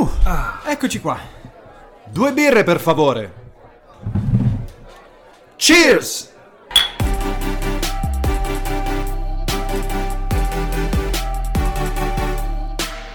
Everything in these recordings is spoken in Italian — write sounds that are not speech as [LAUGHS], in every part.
Uh, eccoci qua. Due birre, per favore. Cheers!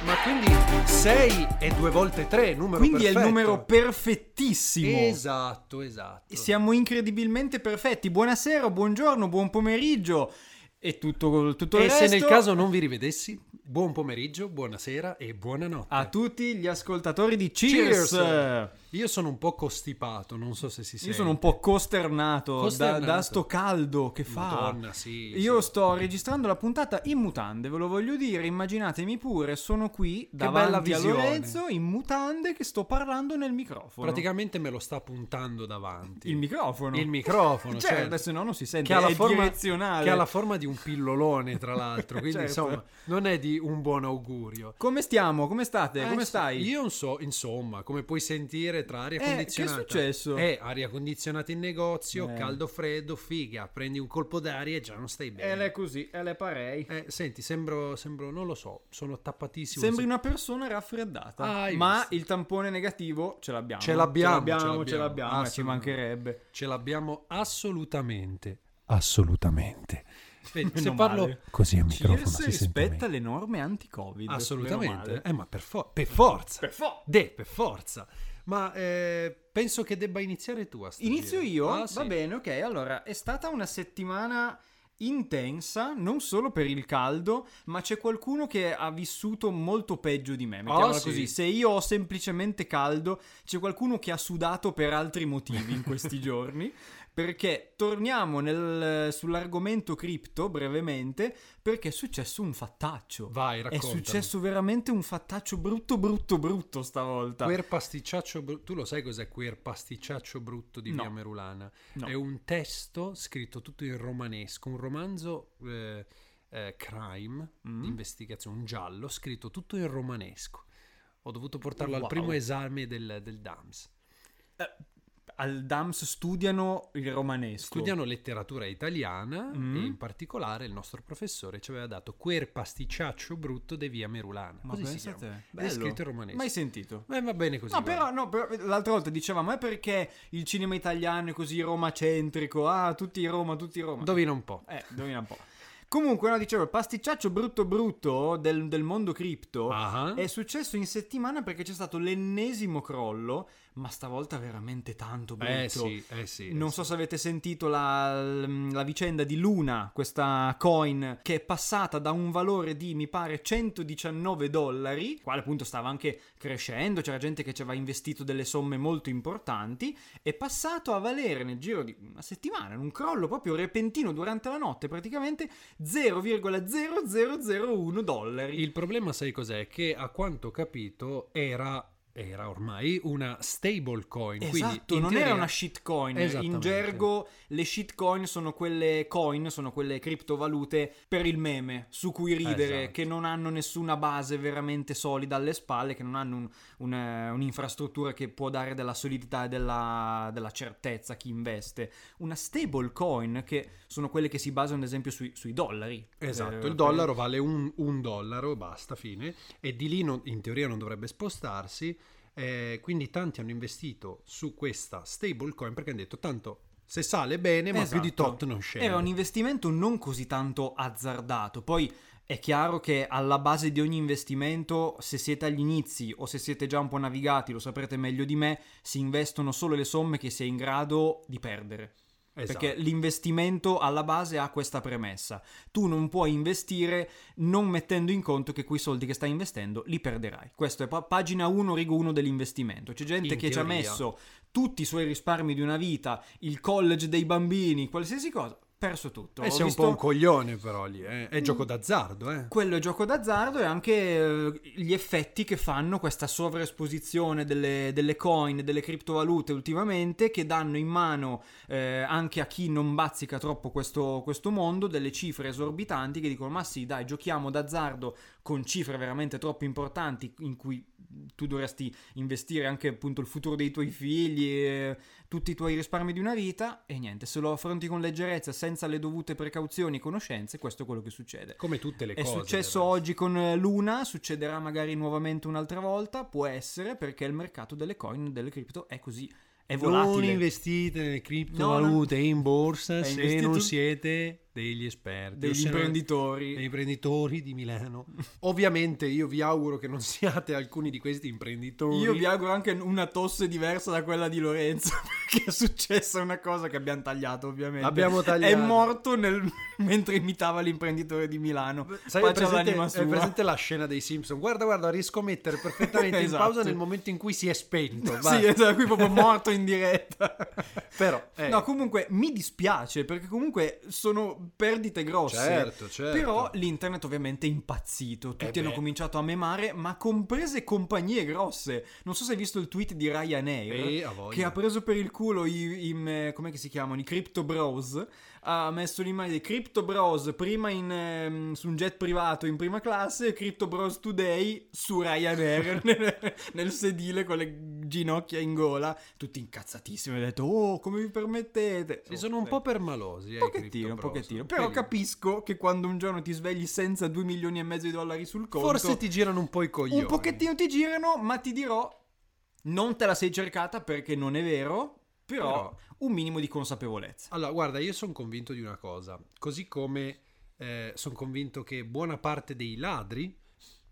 Ma quindi 6 e 2 volte 3, numero Quindi è il perfetto. numero perfettissimo. Esatto, esatto. Siamo incredibilmente perfetti. Buonasera, buongiorno, buon pomeriggio e tutto, tutto E il se resto. nel caso non vi rivedessi, buon pomeriggio, buonasera e buonanotte. A tutti gli ascoltatori di Cheers. Cheers. Io sono un po' costipato, non so se si sente. Io sono un po' costernato, Costernato. Da, da sto caldo che fa. Madonna, sì. Io sì. sto registrando la puntata in mutande, ve lo voglio dire, immaginatemi pure, sono qui davanti bella a. Lorenzo in mutande che sto parlando nel microfono. Praticamente me lo sta puntando davanti. il microfono. Il microfono, [LAUGHS] Certo, certo. se no non si sente, Che ha, la forma, direzionale. che ha la forma di un pillolone, tra [LAUGHS] l'altro. Quindi, Certo. insomma, non è di un buon augurio. Come stiamo? Come state? Eh, Come stai? Io non so, insomma, come puoi sentire tra aria Eh, condizionata. che è successo? Eh, aria condizionata in negozio, Eh. caldo freddo, figa. Prendi un colpo d'aria e già non stai bene. E l'è così, e l'è parei. Eh, senti, sembro, sembro, non lo so, sono tappatissimo. Sembri una persona raffreddata. Ah, ma visto. il tampone negativo ce l'abbiamo. Ce l'abbiamo, ce l'abbiamo, ce ce l'abbiamo. l'abbiamo, eh, ci Assolutamente. mancherebbe. Ce l'abbiamo assolutamente. Assolutamente. Vedi, se parlo male. così a microfono Cheers si rispetta le norme anti-covid. Assolutamente. Eh, ma per, fo- per forza. Per fo- De, per forza. Ma eh, penso che debba iniziare tu a sto Inizio giro. io? Ah, sì. Va bene, ok. Allora, è stata una settimana intensa, non solo per il caldo, ma c'è qualcuno che ha vissuto molto peggio di me. Mettiamola Ah, sì. così. Se io ho semplicemente caldo, c'è qualcuno che ha sudato per altri motivi in questi [LAUGHS] giorni. Perché torniamo nel- sull'argomento cripto brevemente, perché è successo un fattaccio. Vai, È raccontami. successo veramente un fattaccio brutto, brutto, brutto stavolta. Queer pasticciaccio brutto. Tu lo sai cos'è queer pasticciaccio brutto di No. Via Merulana? No. È un testo scritto tutto in romanesco, un romanzo eh, eh, crime, Mm. di investigazione, un giallo, scritto tutto in romanesco. Ho dovuto portarlo al Wow. primo esame del, del DAMS. Al DAMS studiano il romanesco. Studiano letteratura italiana Mm. e in particolare il nostro professore ci aveva dato queer pasticciaccio brutto di Via Merulana. Ma Così si chiama. Ed è scritto in romanesco. Mai sentito? Eh, va bene così. No, però, no, però l'altra volta dicevamo, è perché il cinema italiano è così romacentrico? Ah, tutti Roma, tutti Roma. Indovina un po'. Eh, indovina un po'. Comunque, no, dicevo, il pasticciaccio brutto brutto del, del mondo cripto Ah. è successo in settimana perché c'è stato l'ennesimo crollo, ma stavolta veramente tanto brutto. Eh sì, eh sì. Non eh so sì. se avete sentito la, la vicenda di Luna, questa coin che è passata da un valore di, mi pare, 119 dollari, quale appunto stava anche crescendo, c'era gente che ci aveva investito delle somme molto importanti, è passato a valere nel giro di una settimana, in un crollo proprio repentino durante la notte, praticamente 0,0001 dollari. Il problema, sai cos'è? Che a quanto ho capito era, era ormai una stablecoin. quindi Esatto, non teoria- era una shitcoin. In gergo le shitcoin sono quelle coin, sono quelle criptovalute per il meme, su cui ridere, Esatto. che non hanno nessuna base veramente solida alle spalle, che non hanno un- un- un'infrastruttura che può dare della solidità e della, della certezza a chi investe. Una stablecoin, che sono quelle che si basano ad esempio sui, sui dollari. Esatto, Eh, il dollaro vale un, un dollaro, basta, fine, e di lì non- in teoria non dovrebbe spostarsi, eh, quindi tanti hanno investito su questa stablecoin perché hanno detto tanto se sale bene ma più di Esatto. tot non scende. Era un investimento non così tanto azzardato. Poi è chiaro che alla base di ogni investimento, se siete agli inizi o se siete già un po' navigati, lo saprete meglio di me, si investono solo le somme che si è in grado di perdere. Esatto. Perché l'investimento alla base ha questa premessa. Tu non puoi investire non mettendo in conto che quei soldi che stai investendo li perderai. Questo è pa- pagina 1, rigo 1 dell'investimento. C'è gente In che ci ha teoria. messo tutti i suoi risparmi di una vita, il college dei bambini, qualsiasi cosa, perso tutto. E Ho sei un visto- po' un coglione però lì, eh. è gioco d'azzardo, eh. quello è gioco d'azzardo e anche eh, gli effetti che fanno questa sovraesposizione delle, delle coin, delle criptovalute ultimamente, che danno in mano eh, anche a chi non bazzica troppo questo, questo mondo delle cifre esorbitanti che dicono ma sì dai giochiamo d'azzardo con cifre veramente troppo importanti in cui tu dovresti investire anche appunto il futuro dei tuoi figli, tutti i tuoi risparmi di una vita e niente, se lo affronti con leggerezza, senza le dovute precauzioni e conoscenze, questo è quello che succede. Come tutte le È cose. successo del resto. oggi con eh, Luna, succederà magari nuovamente un'altra volta, può essere perché il mercato delle coin, delle cripto è così, è Non volatile. investite nelle criptovalute in borsa se non siete degli esperti. degli imprenditori. degli imprenditori di Milano. [LAUGHS] Ovviamente io vi auguro che non siate alcuni di questi imprenditori. Io vi auguro anche una tosse diversa da quella di Lorenzo, [LAUGHS] perché è successa una cosa che abbiamo tagliato, ovviamente. Abbiamo tagliato. È morto nel- [LAUGHS] mentre imitava l'imprenditore di Milano. Sai, è presente, è presente la scena dei Simpson? Guarda, guarda, riesco a mettere perfettamente Esatto. in pausa nel momento in cui si è spento. Sì, vai. esatto, qui proprio morto in diretta. Però, eh, No, comunque mi dispiace perché comunque sono perdite grosse. Certo, certo. Però l'internet ovviamente è impazzito. Tutti Eh hanno cominciato a memare, ma comprese compagnie grosse. Non so se hai visto il tweet di Ryanair. Eh, che ha preso per il culo i, i- com'è che si chiamano? I Crypto Bros. Ha messo l'immagine dei Crypto Bros prima in, ehm, su un jet privato in prima classe e Crypto Bros Today su Ryanair [LAUGHS] nel, nel sedile con le ginocchia in gola. Tutti incazzatissimi. Ho detto, oh, come vi permettete? Sì, Oh, sono un eh. po' permalosi. Un Eh, pochettino, un pochettino. Però capisco che quando un giorno ti svegli senza 2 milioni e mezzo di dollari sul conto, Forse ti girano un po' i coglioni. un pochettino ti girano, ma ti dirò, non te la sei cercata perché non è vero, però, Però- un minimo di consapevolezza. Allora, guarda, io sono convinto di una cosa. Così come sono convinto che buona parte dei ladri,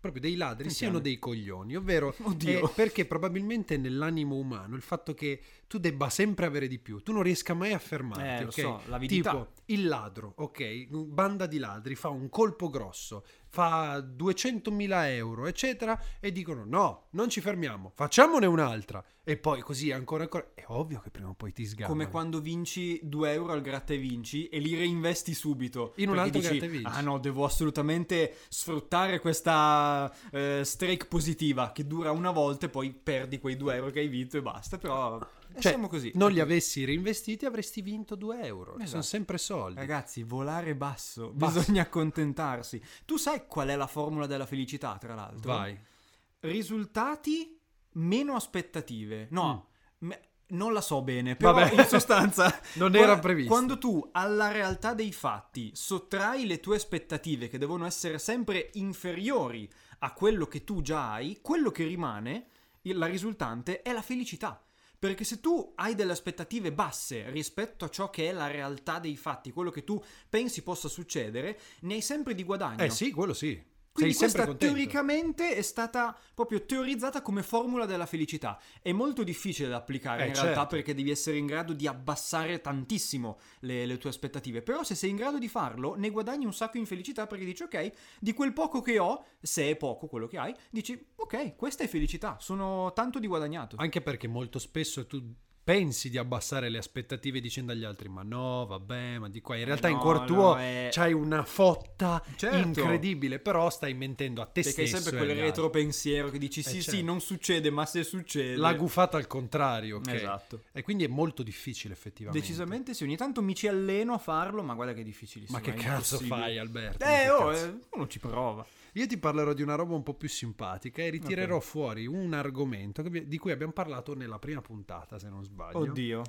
proprio dei ladri, siano dei coglioni. Ovvero, [LAUGHS] eh, perché probabilmente nell'animo umano il fatto che tu debba sempre avere di più, tu non riesca mai a fermarti, Eh, lo ok? so, l'avidità. Tipo, il ladro, ok? Banda di ladri fa un colpo grosso, fa 200.000 euro, eccetera, e dicono no, non ci fermiamo, facciamone un'altra. E poi così ancora ancora. È ovvio che prima o poi ti sgamano. Come quando vinci 2 euro al gratta e vinci e li reinvesti subito. In un altro dici, gratta e vinci. Ah no, devo assolutamente sfruttare questa eh, streak positiva che dura una volta e poi perdi quei 2 euro che hai vinto e basta. Però eh, Cioè, siamo così. non li avessi reinvestiti avresti vinto 2 euro. Esatto. Sono sempre soldi. Ragazzi, volare basso, Basso. bisogna accontentarsi. Tu sai qual è la formula della felicità, tra l'altro? Vai. Risultati meno aspettative. No, Mm. me- non la so bene, però Vabbè. in sostanza [LAUGHS] Non era previsto. Quando tu alla realtà dei fatti sottrai le tue aspettative che devono essere sempre inferiori a quello che tu già hai, quello che rimane, la risultante è la felicità. Perché se tu hai delle aspettative basse rispetto a ciò che è la realtà dei fatti, quello che tu pensi possa succedere, ne hai sempre di guadagno. Eh sì, quello sì. Quindi questa contento. teoricamente è stata proprio teorizzata come formula della felicità. È molto difficile da applicare Eh, in realtà certo. perché devi essere in grado di abbassare tantissimo le, le tue aspettative. Però se sei in grado di farlo, ne guadagni un sacco in felicità perché dici ok, di quel poco che ho, se è poco quello che hai, dici ok, questa è felicità, sono tanto di guadagnato. Anche perché molto spesso tu pensi di abbassare le aspettative dicendo agli altri ma no, vabbè, ma di qua. In realtà in no, cuor no, tuo è- c'hai una fotta Certo. incredibile, però stai mentendo a te Perché hai stesso. sempre e quel agli altri. retro pensiero che dici sì, certo. sì, non succede, ma se succede... La gufata al contrario, ok? Esatto. E quindi è molto difficile effettivamente. Decisamente sì, ogni tanto mi ci alleno a farlo, ma guarda che è difficilissimo. Ma che cazzo fai, Alberto? Eh, oh, eh, uno ci prova. Io ti parlerò di una roba un po' più simpatica e ritirerò fuori un argomento che di cui abbiamo parlato nella prima puntata, se non sbaglio. Oddio.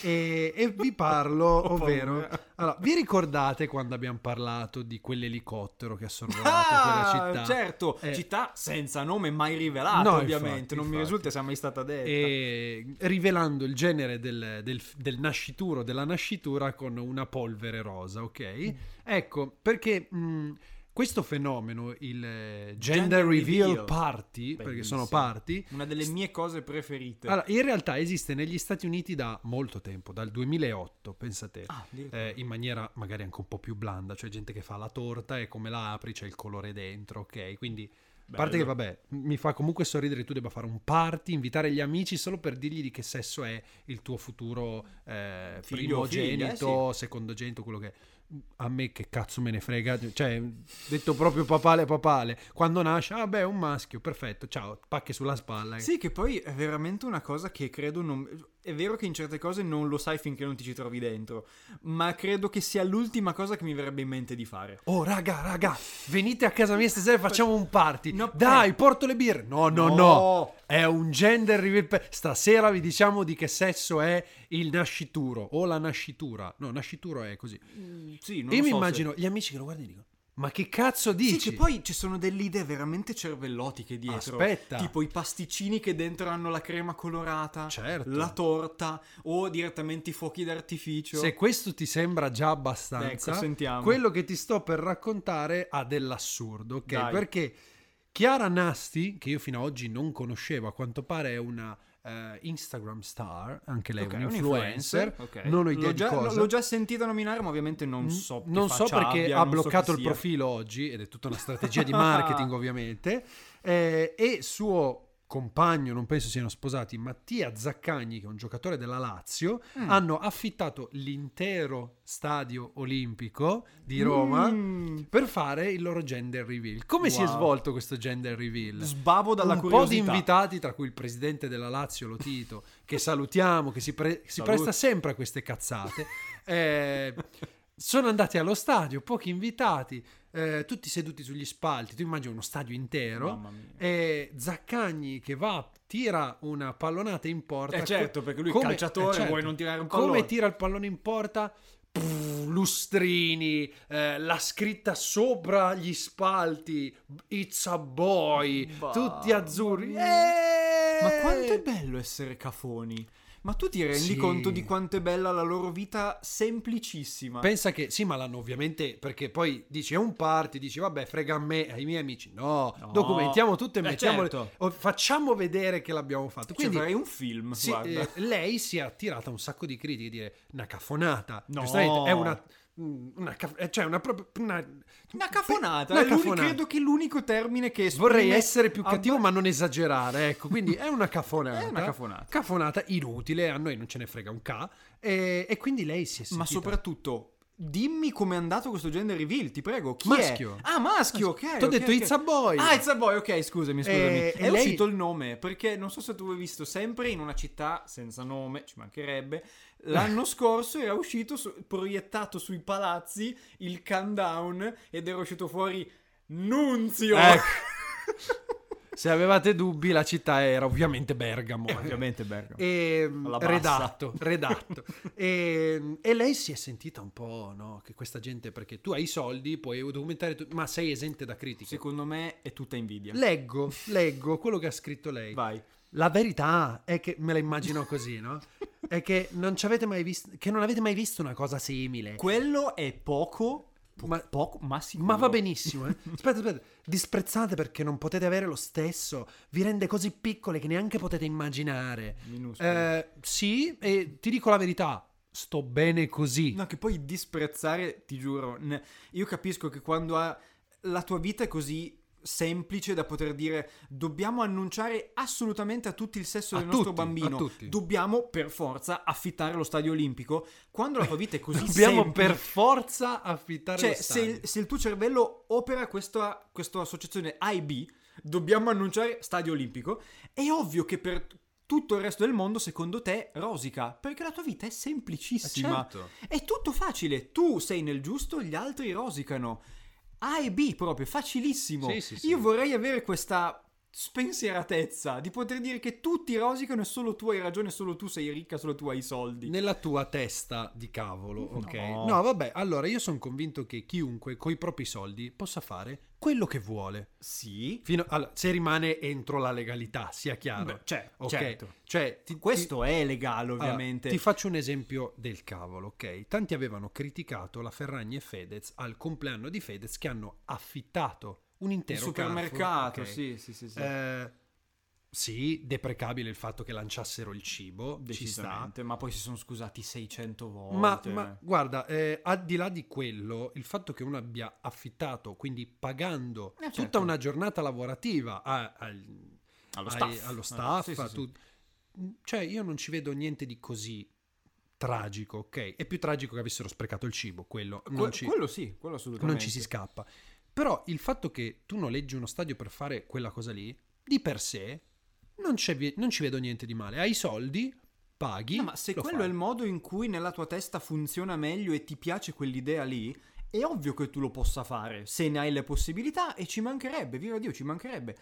E, e vi parlo, [LAUGHS] ovvero, allora, vi ricordate quando abbiamo parlato di quell'elicottero che ha sorvolato Ah, quella città? certo, Eh, città senza nome mai rivelato, No, ovviamente. infatti, non mi infatti. risulta sia mai stata detta. e rivelando il genere del, del, del nascituro della nascitura con una polvere rosa, ok? Mm. Ecco, perché mh, questo fenomeno, il eh, Gender gender, reveal, reveal. party, perché Bellissimo. sono party, Una delle mie cose preferite. allora, in realtà esiste negli Stati Uniti da molto tempo, dal 2008, pensate. Ah, eh, in maniera magari anche un po' più blanda, cioè gente che fa la torta e come la apri c'è il colore dentro, ok? Quindi a parte che vabbè, mi fa comunque sorridere che tu debba fare un party, invitare gli amici solo per dirgli di che sesso è il tuo futuro eh, Figlio o figlia, eh, primogenito, secondogenito, quello che è. A me che cazzo me ne frega, cioè detto proprio papale papale, quando nasce, ah beh, è un maschio, perfetto, ciao, pacche sulla spalla. Sì, che poi è veramente una cosa che credo non... è vero che in certe cose non lo sai finché non ti ci trovi dentro, ma credo che sia l'ultima cosa che mi verrebbe in mente di fare. Oh, raga, raga, venite a casa mia stasera e facciamo un party. No, Dai, eh. porto le birre. No, no, no. No. È un gender reveal. Stasera vi diciamo di che sesso è il nascituro o la nascitura. No, nascituro è così. Sì, non Io lo mi so se- immagino gli amici che lo guardano e dicono: Ma che cazzo Sì, dici? che poi ci sono delle idee veramente cervellotiche dietro. Aspetta. Tipo i pasticcini che dentro hanno la crema colorata, Certo. la torta o direttamente i fuochi d'artificio. Se questo ti sembra già abbastanza, Ecco, sentiamo. quello che ti sto per raccontare ha dell'assurdo, ok? Dai. Perché Chiara Nasti, che io fino ad oggi non conoscevo, a quanto pare è una eh, Instagram star, anche lei Ok, è un influencer, ok. non ho idea l'ho di già, cosa. L'ho già sentito nominare, ma ovviamente non so che non so perché abbia, ha so bloccato chi il sia. profilo oggi ed è tutta una strategia di marketing [LAUGHS] ovviamente eh, e suo compagno, non penso siano sposati, Mattia Zaccagni che è un giocatore della Lazio, Mm. hanno affittato l'intero stadio olimpico di Roma Mm. per fare il loro gender reveal. Come si è Wow. svolto questo gender reveal? Sbavo dalla un po' di curiosità. invitati, tra cui il presidente della Lazio, Lotito, che salutiamo, che si, pre- si presta sempre a queste cazzate. Eh, sono andati allo stadio, pochi invitati, eh, tutti seduti sugli spalti. Tu immagini uno stadio intero. E Zaccagni che va, tira una pallonata in porta. Eh certo, perché lui Come- calciatore, eh certo. vuoi non tirare un Come pallone? tira il pallone in porta? Pff, lustrini, eh, la scritta sopra gli spalti, It's a boy, Mamma tutti azzurri. mia. Eh! Ma quanto è bello essere cafoni. Ma tu ti rendi Sì. conto di quanto è bella la loro vita semplicissima? Pensa che sì, ma l'hanno ovviamente perché poi dici è un party, dici vabbè, frega a me, ai miei amici. No, No. documentiamo tutto e Eh, mettiamo certo. facciamo vedere che l'abbiamo fatto. Quindi Quindi farei un film, sì, eh, lei si è attirata un sacco di critiche, dire una cafonata. No. È una mm, una eh, cioè una una, Una cafonata. Una l'uni- cafonata. credo che l'unico termine che esprime... Vorrei essere più cattivo, ma non esagerare. Ecco, quindi è una cafonata. È una cafonata. Cafonata inutile, a noi non ce ne frega un ca. E, e quindi lei si è sentita. Ma soprattutto, dimmi com'è andato questo gender reveal, ti prego. Chi Maschio. è? Ah, maschio, ok. T'ho ok, detto ok. It's a boy. Ah, It's a boy, ok, scusami, scusami. E- è lei- uscito il nome, perché non so se tu hai visto, sempre in una città senza nome, ci mancherebbe, l'anno [LAUGHS] scorso era uscito, su- proiettato sui palazzi, il countdown, ed era uscito fuori Nunzio. Ecco. [LAUGHS] Se avevate dubbi, la città era ovviamente Bergamo. Eh, [LAUGHS] ovviamente Bergamo. E, redatto, redatto. e, e lei si è sentita un po', no? Che questa gente, perché tu hai i soldi, puoi documentare, tu- ma sei esente da critiche. Secondo me è tutta invidia. Leggo, leggo quello che ha scritto lei. Vai. La verità è che me la immagino così, no? È che non ci avete mai visto, che non avete mai visto una cosa simile. Quello è poco, Ma- poco, ma. Ma va benissimo, eh. Aspetta, aspetta. Disprezzate perché non potete avere lo stesso. Vi rende così piccole che neanche potete immaginare. Eh, sì, e ti dico la verità. Sto bene così. No, che poi disprezzare, ti giuro, ne- io capisco che quando ha- la tua vita è così semplice da poter dire dobbiamo annunciare assolutamente a tutti il sesso A del nostro tutti, bambino, dobbiamo per forza affittare lo stadio olimpico, quando la tua vita è così [LAUGHS] Dobbiamo semplice... per forza affittare Cioè, lo se stadio. il, se il tuo cervello opera questa, questa associazione A e B, dobbiamo annunciare stadio olimpico, è ovvio che per tutto il resto del mondo, secondo te, rosica, perché la tua vita è Eh, semplicissima. certo. È tutto facile, tu sei nel giusto, gli altri rosicano. A e B proprio, facilissimo. Sì, sì, sì. Io vorrei avere questa spensieratezza di poter dire che tutti rosicano e solo tu hai ragione, solo tu sei ricca, solo tu hai i soldi. Nella tua testa di cavolo, ok? No. No, vabbè, allora io sono convinto che chiunque coi propri soldi possa fare quello che vuole. Sì, Fino allora, se rimane entro la legalità, sia chiaro. Beh, cioè, ok? certo. Cioè, ti- questo è legale Allora, ovviamente. ti faccio un esempio del cavolo, ok? Tanti avevano criticato la Ferragni e Fedez al compleanno di Fedez che hanno affittato un Il intero supermercato, Carrefour, ok? sì, sì, sì. sì. Eh, sì, deprecabile il fatto che lanciassero il cibo, ci sta. Ma poi si sono scusati 600 Ma, volte. ma guarda, eh, al di là di quello, il fatto che uno abbia affittato, quindi pagando Eh, tutta certo. una giornata lavorativa a- al- allo ai- staff, allo Eh, staff, sì, sì, a sì. cioè io non ci vedo niente di così tragico, ok? È più tragico che avessero sprecato il cibo, quello non, Que- ci, quello sì, quello assolutamente. non ci si scappa. Però il fatto che tu noleggi uno stadio per fare quella cosa lì, di per sé, non, non ci vedo niente di male. Hai i soldi, paghi. No, ma se lo quello fai. è il modo in cui nella tua testa funziona meglio e ti piace quell'idea lì, è ovvio che tu lo possa fare, se ne hai le possibilità e ci mancherebbe, viva Dio, ci mancherebbe.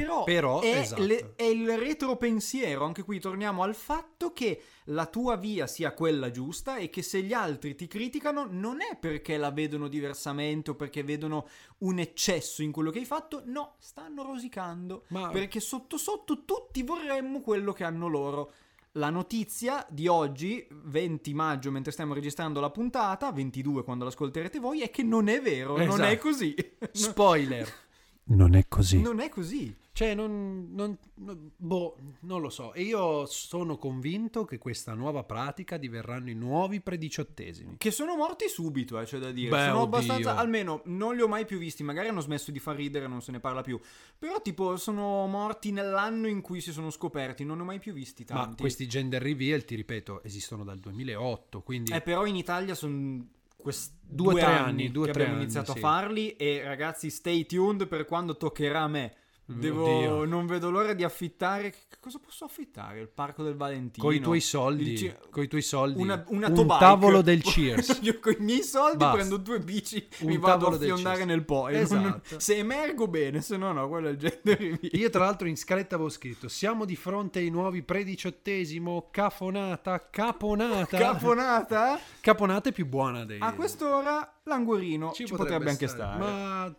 Però, Però, è, esatto. le- è il retropensiero, anche qui torniamo al fatto che la tua via sia quella giusta e che se gli altri ti criticano non è perché la vedono diversamente o perché vedono un eccesso in quello che hai fatto, no, stanno rosicando. Ma- Perché sotto sotto tutti vorremmo quello che hanno loro. La notizia di oggi, 20 maggio, mentre stiamo registrando la puntata, 22 quando l'ascolterete voi, è che non è vero, non Esatto. è così. Spoiler. [LAUGHS] Non è così. non è così. Cioè, non, non- non- boh, non lo so. E io sono convinto che questa nuova pratica diverranno i nuovi prediciottesimi. Che sono morti subito, eh, c'è da dire. Beh, sono oddio. abbastanza. Almeno non li ho mai più visti. Magari hanno smesso di far ridere, non se ne parla più. Però, tipo, sono morti nell'anno in cui si sono scoperti. Non ne ho mai più visti tanti. Ma questi gender reveal, ti ripeto, esistono dal 2008, quindi... Eh, però in Italia sono. Quest- Due, due, tre anni, due, che abbiamo anni, iniziato sì. a farli e ragazzi stay tuned per quando toccherà a me Devo, non vedo l'ora di affittare. Che cosa posso affittare? Il parco del Valentino. Con i tuoi soldi, ci- coi tuoi soldi, Una, una un tavolo del [LAUGHS] Cheers. Io con i miei soldi Basta. prendo due bici, Un mi vado a fiondare nel po'. e Esatto. [LAUGHS] se emergo bene, se no no, quello è il gender reveal. Io tra l'altro in scaletta avevo scritto Siamo di fronte ai nuovi prediciottesimo Cafonata Caponata Caponata? Caponata è più buona dei A quest'ora l'angurino ci, potrebbe, anche stare. Ma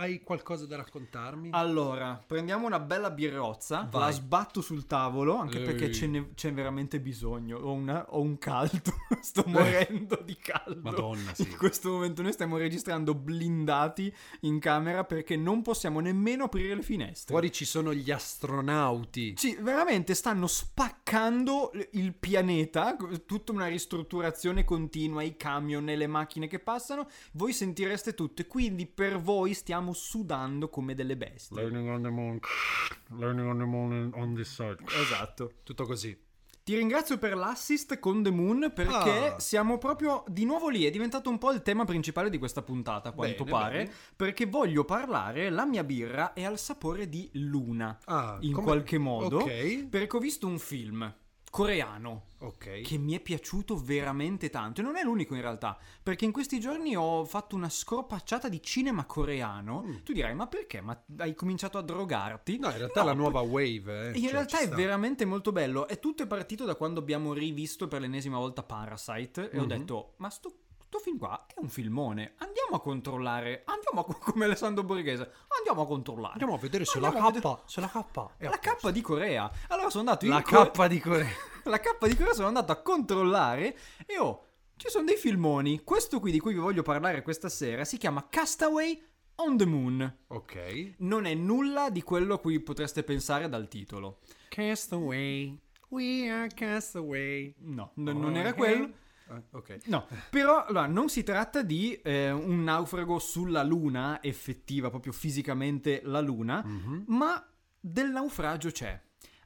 hai qualcosa da raccontarmi? Allora, prendiamo una bella birrozza, Vai. la sbatto sul tavolo, anche perché Ehi. ce n'è, c'è veramente bisogno. Ho, una- ho un caldo, [LAUGHS] sto morendo di caldo. Madonna, sì. In questo momento noi stiamo registrando blindati in camera perché non possiamo nemmeno aprire le finestre. Fuori ci sono gli astronauti Sì, veramente stanno spaccando il pianeta, tutta una ristrutturazione continua, i camion e le macchine che passano, voi sentireste tutto e quindi per voi stiamo sudando come delle bestie. Landing on the moon Landing on the moon on this side Esatto. Tutto così Ti ringrazio per l'assist con The Moon perché Ah. siamo proprio di nuovo lì, è diventato un po' il tema principale di questa puntata, a quanto Bene, pare, bene. perché voglio parlare, la mia birra è al sapore di luna, Ah, in come- qualche modo, Ok perché ho visto un film coreano Ok che mi è piaciuto veramente tanto e non è l'unico in realtà perché in questi giorni ho fatto una scorpacciata di cinema coreano Mm. tu dirai ma perché ma hai cominciato a drogarti No, in realtà No, è la nuova wave eh. in Cioè, realtà è sta. veramente molto bello e tutto è partito da quando abbiamo rivisto per l'ennesima volta Parasite e ho Mhm. detto ma sto, sto film qua è un filmone. Andiamo a controllare. Andiamo a, come Alessandro Borghese. Andiamo a controllare. Andiamo a vedere se la Andiamo a K vedere- Se la K è la di Corea. Allora sono andato in La K di Corea. [LAUGHS] La K di Corea sono andato a controllare e oh, ci sono dei filmoni. Questo qui di cui vi voglio parlare questa sera si chiama Castaway on the Moon. Ok. Non è nulla di quello a cui potreste pensare dal titolo. Castaway. We are castaway. No, n- non era quello. Ah, ok No, però allora, non si tratta di eh, un naufrago sulla Luna, effettiva, proprio fisicamente la Luna, Mhm. ma del naufragio c'è.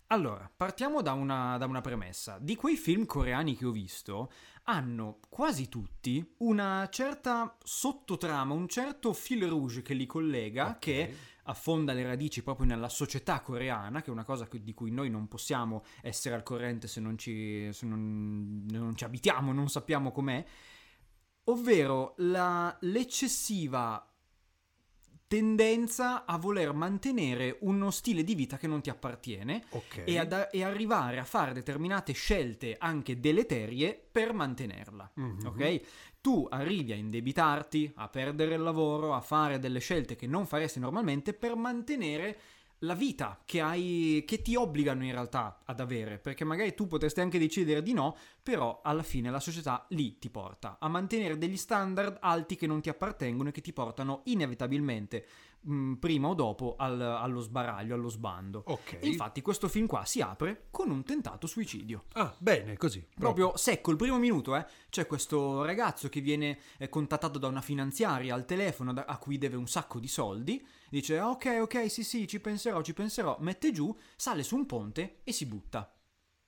Allora, partiamo da una, da una premessa. Di quei film coreani che ho visto, hanno quasi tutti una certa sottotrama, un certo fil rouge che li collega, Ok. che affonda le radici proprio nella società coreana, che è una cosa di cui noi non possiamo essere al corrente se non ci, se non, non ci abitiamo, non sappiamo com'è, ovvero la- l'eccessiva tendenza a voler mantenere uno stile di vita che non ti appartiene Ok e, ad- e arrivare a fare determinate scelte anche deleterie per mantenerla. Mhm. Ok? Tu arrivi a indebitarti, a perdere il lavoro, a fare delle scelte che non faresti normalmente per mantenere la vita che hai che ti obbligano in realtà ad avere, perché magari tu potresti anche decidere di no, però alla fine la società lì ti porta a mantenere degli standard alti che non ti appartengono e che ti portano inevitabilmente mh, prima o dopo al- allo sbaraglio, allo sbando. Ok Infatti questo film qua si apre con un tentato suicidio. Ah, bene, così Proprio secco, il primo minuto, eh. C'è questo ragazzo che viene eh, contattato da una finanziaria al telefono da- a cui deve un sacco di soldi. Dice, "Ah, ok, ok, sì, sì, ci penserò, ci penserò. Mette giù, sale su un ponte e si butta.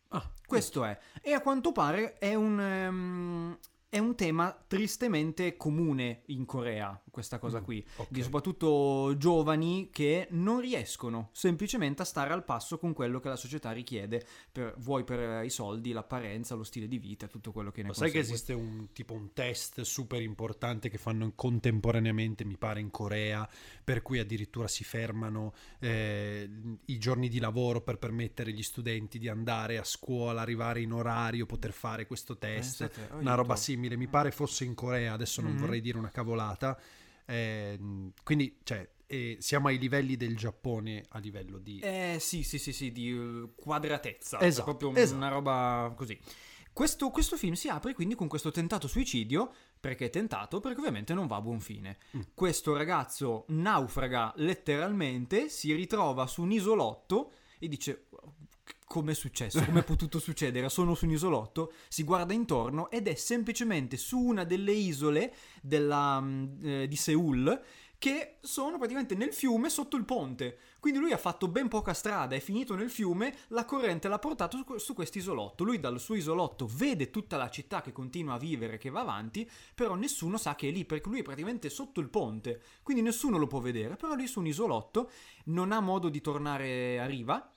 Ah, Questo è. E a quanto pare è un... ehm, è un tema tristemente comune in Corea, questa cosa Mm, qui, ok. di soprattutto giovani che non riescono semplicemente a stare al passo con quello che la società richiede, per, vuoi per i soldi, l'apparenza, lo stile di vita, tutto quello che ne Ma sai che consegue. esiste un tipo un test super importante che fanno contemporaneamente, mi pare, in Corea, per cui addirittura si fermano eh, i giorni di lavoro per permettere agli studenti di andare a scuola, arrivare in orario, poter fare questo test. Pensate, una roba simile, mi pare fosse in Corea, adesso non Mhm. vorrei dire una cavolata. Eh, quindi, cioè, eh, siamo ai livelli del Giappone a livello di... Eh sì, sì, sì, sì, di eh, quadratezza. Esatto, È proprio esatto. una roba così. Questo, questo film si apre quindi con questo tentato suicidio, perché è tentato, perché ovviamente non va a buon fine. Mm. Questo ragazzo naufraga letteralmente, si ritrova su un isolotto e dice... Come è successo? [LAUGHS] Come è potuto succedere? Sono su un isolotto, si guarda intorno ed è semplicemente su una delle isole della, mm, eh, di Seoul che sono praticamente nel fiume sotto il ponte. Quindi lui ha fatto ben poca strada, è finito nel fiume, la corrente l'ha portato su, su questo isolotto. Lui dal suo isolotto vede tutta la città che continua a vivere, che va avanti, però nessuno sa che è lì, perché lui è praticamente sotto il ponte, quindi nessuno lo può vedere, però lui su un isolotto non ha modo di tornare a riva.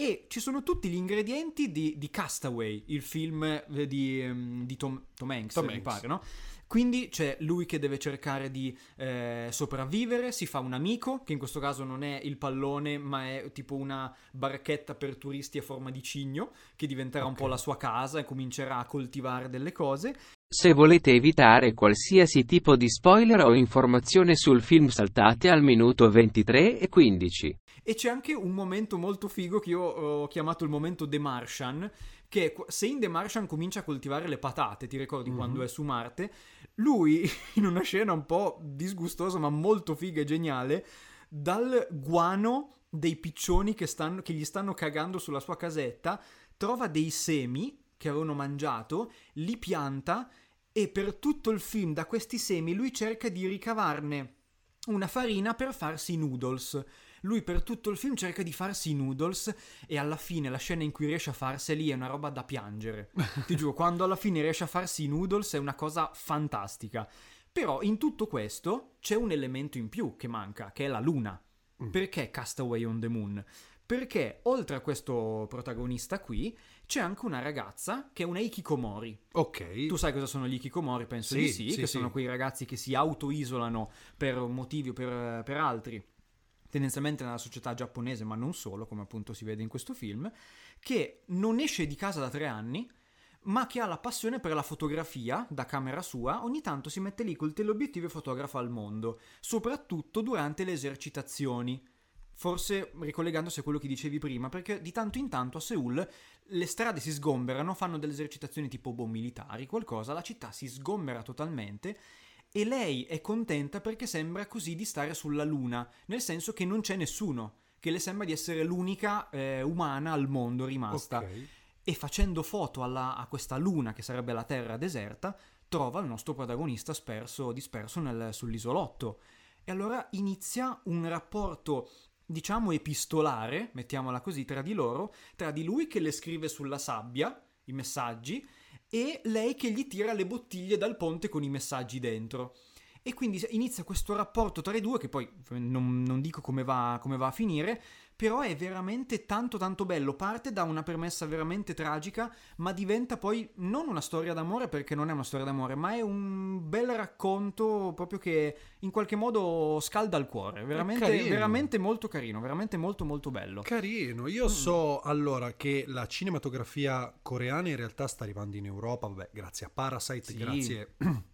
E ci sono tutti gli ingredienti di, di Castaway, il film eh, di, ehm, di Tom, Tom Hanks, Tom mi Hanks. pare, no? Quindi c'è lui che deve cercare di eh, sopravvivere, si fa un amico, che in questo caso non è il pallone, ma è tipo una barchetta per turisti a forma di cigno, che diventerà un Ok. po' la sua casa e comincerà a coltivare delle cose. Se volete evitare qualsiasi tipo di spoiler o informazione sul film saltate al minuto 23 e 15. E c'è anche un momento molto figo che io ho chiamato il momento The Martian, che se in The Martian comincia a coltivare le patate, ti ricordi Mhm. quando è su Marte, lui [LAUGHS] in una scena un po' disgustosa ma molto figa e geniale, dal guano dei piccioni che, stanno, che gli stanno cagando sulla sua casetta, trova dei semi che avevano mangiato, li pianta e per tutto il film da questi semi lui cerca di ricavarne una farina per farsi i noodles. Lui per tutto il film cerca di farsi i noodles e alla fine la scena in cui riesce a farseli è una roba da piangere. [LAUGHS] Ti giuro, quando alla fine riesce a farsi i noodles è una cosa fantastica. Però in tutto questo c'è un elemento in più che manca, che è la luna. Mm. Perché Castaway on the Moon? Perché oltre a questo protagonista qui c'è anche una ragazza che è una Ikikomori. Ok. Tu sai cosa sono gli Ikikomori? Penso Sì, di sì, sì, che sì. sono quei ragazzi che si auto-isolano per motivi o per, per altri, tendenzialmente nella società giapponese, ma non solo, come appunto si vede in questo film, che non esce di casa da tre anni, ma che ha la passione per la fotografia da camera sua, ogni tanto si mette lì col teleobiettivo e fotografa al mondo, soprattutto durante le esercitazioni. Forse ricollegandosi a quello che dicevi prima, perché di tanto in tanto a Seoul le strade si sgomberano, fanno delle esercitazioni tipo boh, militari, qualcosa, la città si sgombera totalmente e lei è contenta perché sembra così di stare sulla luna, nel senso che non c'è nessuno, che le sembra di essere l'unica eh, umana al mondo rimasta. Ok. E facendo foto alla- a questa luna, che sarebbe la terra deserta, trova il nostro protagonista sperso, disperso nel- sull'isolotto. E allora inizia un rapporto diciamo epistolare, mettiamola così, tra di loro, tra di lui che le scrive sulla sabbia i messaggi e lei che gli tira le bottiglie dal ponte con i messaggi dentro. E quindi inizia questo rapporto tra i due, che poi non, non dico come va, come va a finire, però è veramente tanto tanto bello. Parte da una premessa veramente tragica, ma diventa poi non una storia d'amore perché non è una storia d'amore, ma è un bel racconto proprio che in qualche modo scalda il cuore. Veramente, veramente molto carino, veramente molto molto bello. Carino, io Mm. so allora che la cinematografia coreana in realtà sta arrivando in Europa, vabbè, grazie a Parasite, Sì. grazie [CLEARS THROAT]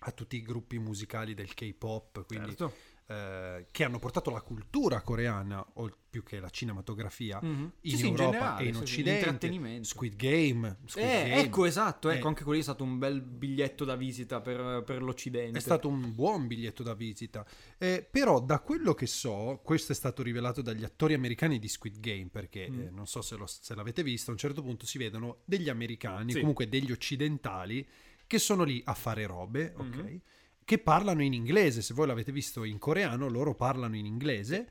a tutti i gruppi musicali del K-pop, quindi, Certo. Eh, che hanno portato la cultura coreana, o più che la cinematografia, Mhm. in Sì, sì, in Europa generale, e in Occidente. Squid Game, Squid Eh, Game ecco, esatto, ecco, Eh. anche quello è stato un bel biglietto da visita per, per l'Occidente. È stato un buon biglietto da visita. Eh, però, da quello che so, questo è stato rivelato dagli attori americani di Squid Game. Perché Mm. eh, non so se, lo- se l'avete visto, a un certo punto si vedono degli americani, Sì. comunque degli occidentali, che sono lì a fare robe, ok? Che parlano in inglese. Se voi l'avete visto in coreano, loro parlano in inglese.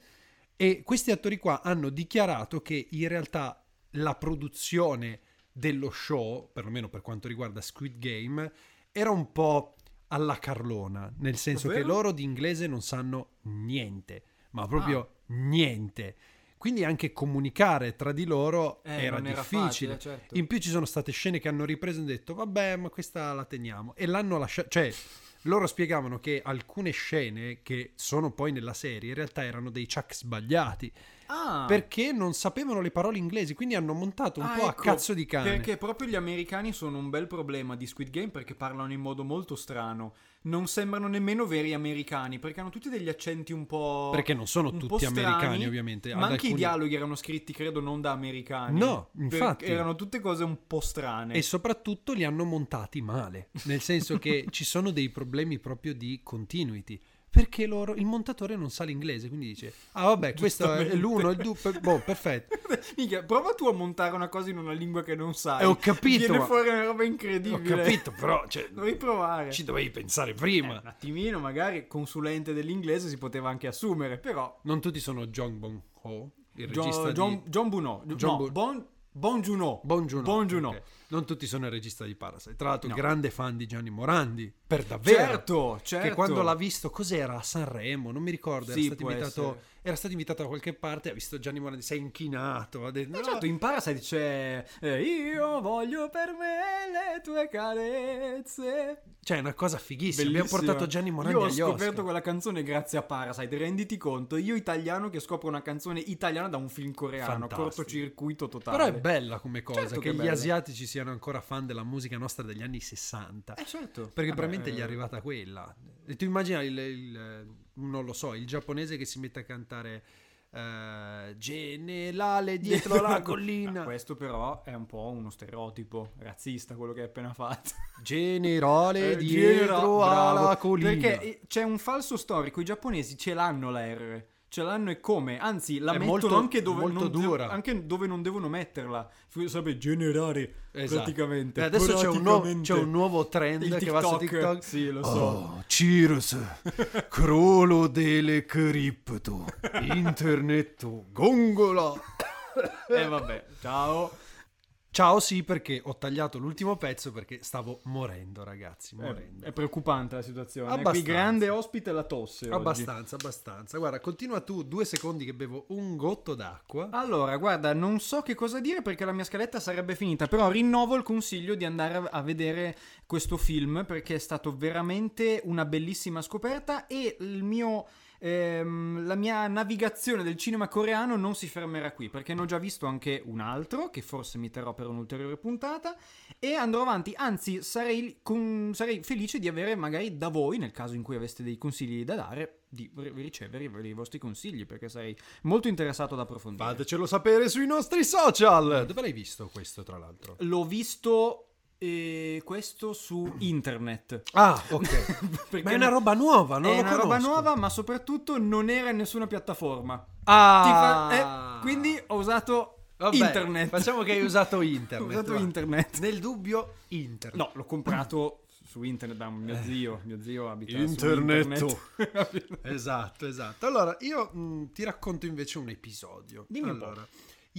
E questi attori qua hanno dichiarato che in realtà la produzione dello show, perlomeno per quanto riguarda Squid Game, era un po' alla Carlona, nel senso che Davvero? loro di inglese non sanno niente, ma proprio niente. Quindi anche comunicare tra di loro Eh, era era difficile. facile, certo. In più ci sono state scene che hanno ripreso e detto vabbè ma questa la teniamo e l'hanno lasciata, cioè loro spiegavano che alcune scene che sono poi nella serie in realtà erano dei chuck sbagliati Ah, perché non sapevano le parole inglesi, quindi hanno montato un Ah, po' a ecco, cazzo di cane. Perché proprio gli americani sono un bel problema di Squid Game perché parlano in modo molto strano. Non sembrano nemmeno veri americani perché hanno tutti degli accenti un po'. Perché non sono tutti strani, americani, ovviamente. Ma anche i alcuni- dialoghi erano scritti, credo, non da americani. No, infatti. erano tutte cose un po' strane. E soprattutto li hanno montati male, nel senso che [LAUGHS] ci sono dei problemi proprio di continuity. Perché loro, il montatore non sa l'inglese, quindi dice: Ah, vabbè, questo è l'uno, il due, per- boh, perfetto. [LAUGHS] Minchia, prova tu a montare una cosa in una lingua che non sai. Eh, ho capito, Viene ma- fuori una roba Ho incredibile. capito, però cioè, [LAUGHS] Dovevi provare. ci dovevi pensare Eh, prima. un attimino, magari consulente dell'inglese si poteva anche assumere, però Non tutti sono John Bon Ho, il John, regista John, di John Buno, John no, Bu- Bon, bon Juno. Bon Juno. Bon Juno. ok. Non tutti sono il regista di Parasite. Tra l'altro, No. grande fan di Gianni Morandi. Per davvero. Certo, certo. Che quando l'ha visto, cos'era? A Sanremo? Non mi ricordo. Era, Sì, stato può invitato, essere. Era stato invitato da qualche parte. Ha visto Gianni Morandi, si è inchinato. Ha detto, Eh, "No". certo, in Parasite c'è eh, Io voglio per me le tue carezze. Cioè, è una cosa fighissima. Bellissima. Abbiamo portato Gianni Morandi Io ho scoperto Oscar. quella canzone grazie a Parasite. Renditi conto, io italiano che scopro una canzone italiana da un film coreano. Fantastico. Cortocircuito totale. Però è bella come cosa Certo che che gli asiatici siano ancora fan della musica nostra degli anni 60. Eh, certo. Perché Vabbè, probabilmente gli è eh, arrivata quella. E tu immagina il, il- non lo so, il giapponese che si mette a cantare eh, generale dietro la collina. Ma questo però è un po' uno stereotipo razzista quello che hai appena fatto. Generale [LAUGHS] Eh, dietro alla bravo. collina. Perché c'è un falso storico, i giapponesi ce l'hanno la R. Ce l'hanno e come? Anzi, la È mettono molto- anche, dove non dura. anche dove non devono metterla. Sarebbe generare Esatto. praticamente. E adesso c'è un, nuovo- c'è un nuovo trend Il che va su TikTok. TikTok. Sì, lo so. Oh, Cheers, [LAUGHS] crollo delle cripto, internet, gongola. E Eh, vabbè, ciao. Ciao, sì, perché ho tagliato l'ultimo pezzo perché stavo morendo, ragazzi, Eh, morendo. È preoccupante la situazione. Qui Abbastanza. grande ospite la tosse. oggi. Abbastanza, abbastanza. Guarda, continua tu, due secondi che bevo un gotto d'acqua. Allora, guarda, non so che cosa dire perché la mia scaletta sarebbe finita, però rinnovo il consiglio di andare a vedere questo film perché è stato veramente una bellissima scoperta e il mio... ehm, la mia navigazione del cinema coreano non si fermerà qui perché ne ho già visto anche un altro che forse mi terrò per un'ulteriore puntata e andrò avanti anzi sarei, con- sarei felice di avere magari da voi nel caso in cui aveste dei consigli da dare di ri- ricevere i vostri consigli perché sarei molto interessato ad approfondire Fatecelo sapere sui nostri social. Dove l'hai visto questo, tra l'altro? L'ho visto eh, questo su internet. Ah, ok. [LAUGHS] Ma è una roba nuova, non è lo una roba conosco. nuova, ma soprattutto non era in nessuna piattaforma. Ah, fa- eh, quindi ho usato Vabbè, internet. Facciamo che hai usato [LAUGHS] internet. Ho usato va. internet. Nel dubbio, internet. No, l'ho comprato su internet da mio zio. Mio zio abita su Internet. internet. [LAUGHS] Esatto, esatto. Allora, io mh, ti racconto invece un episodio. Dimmi un po'.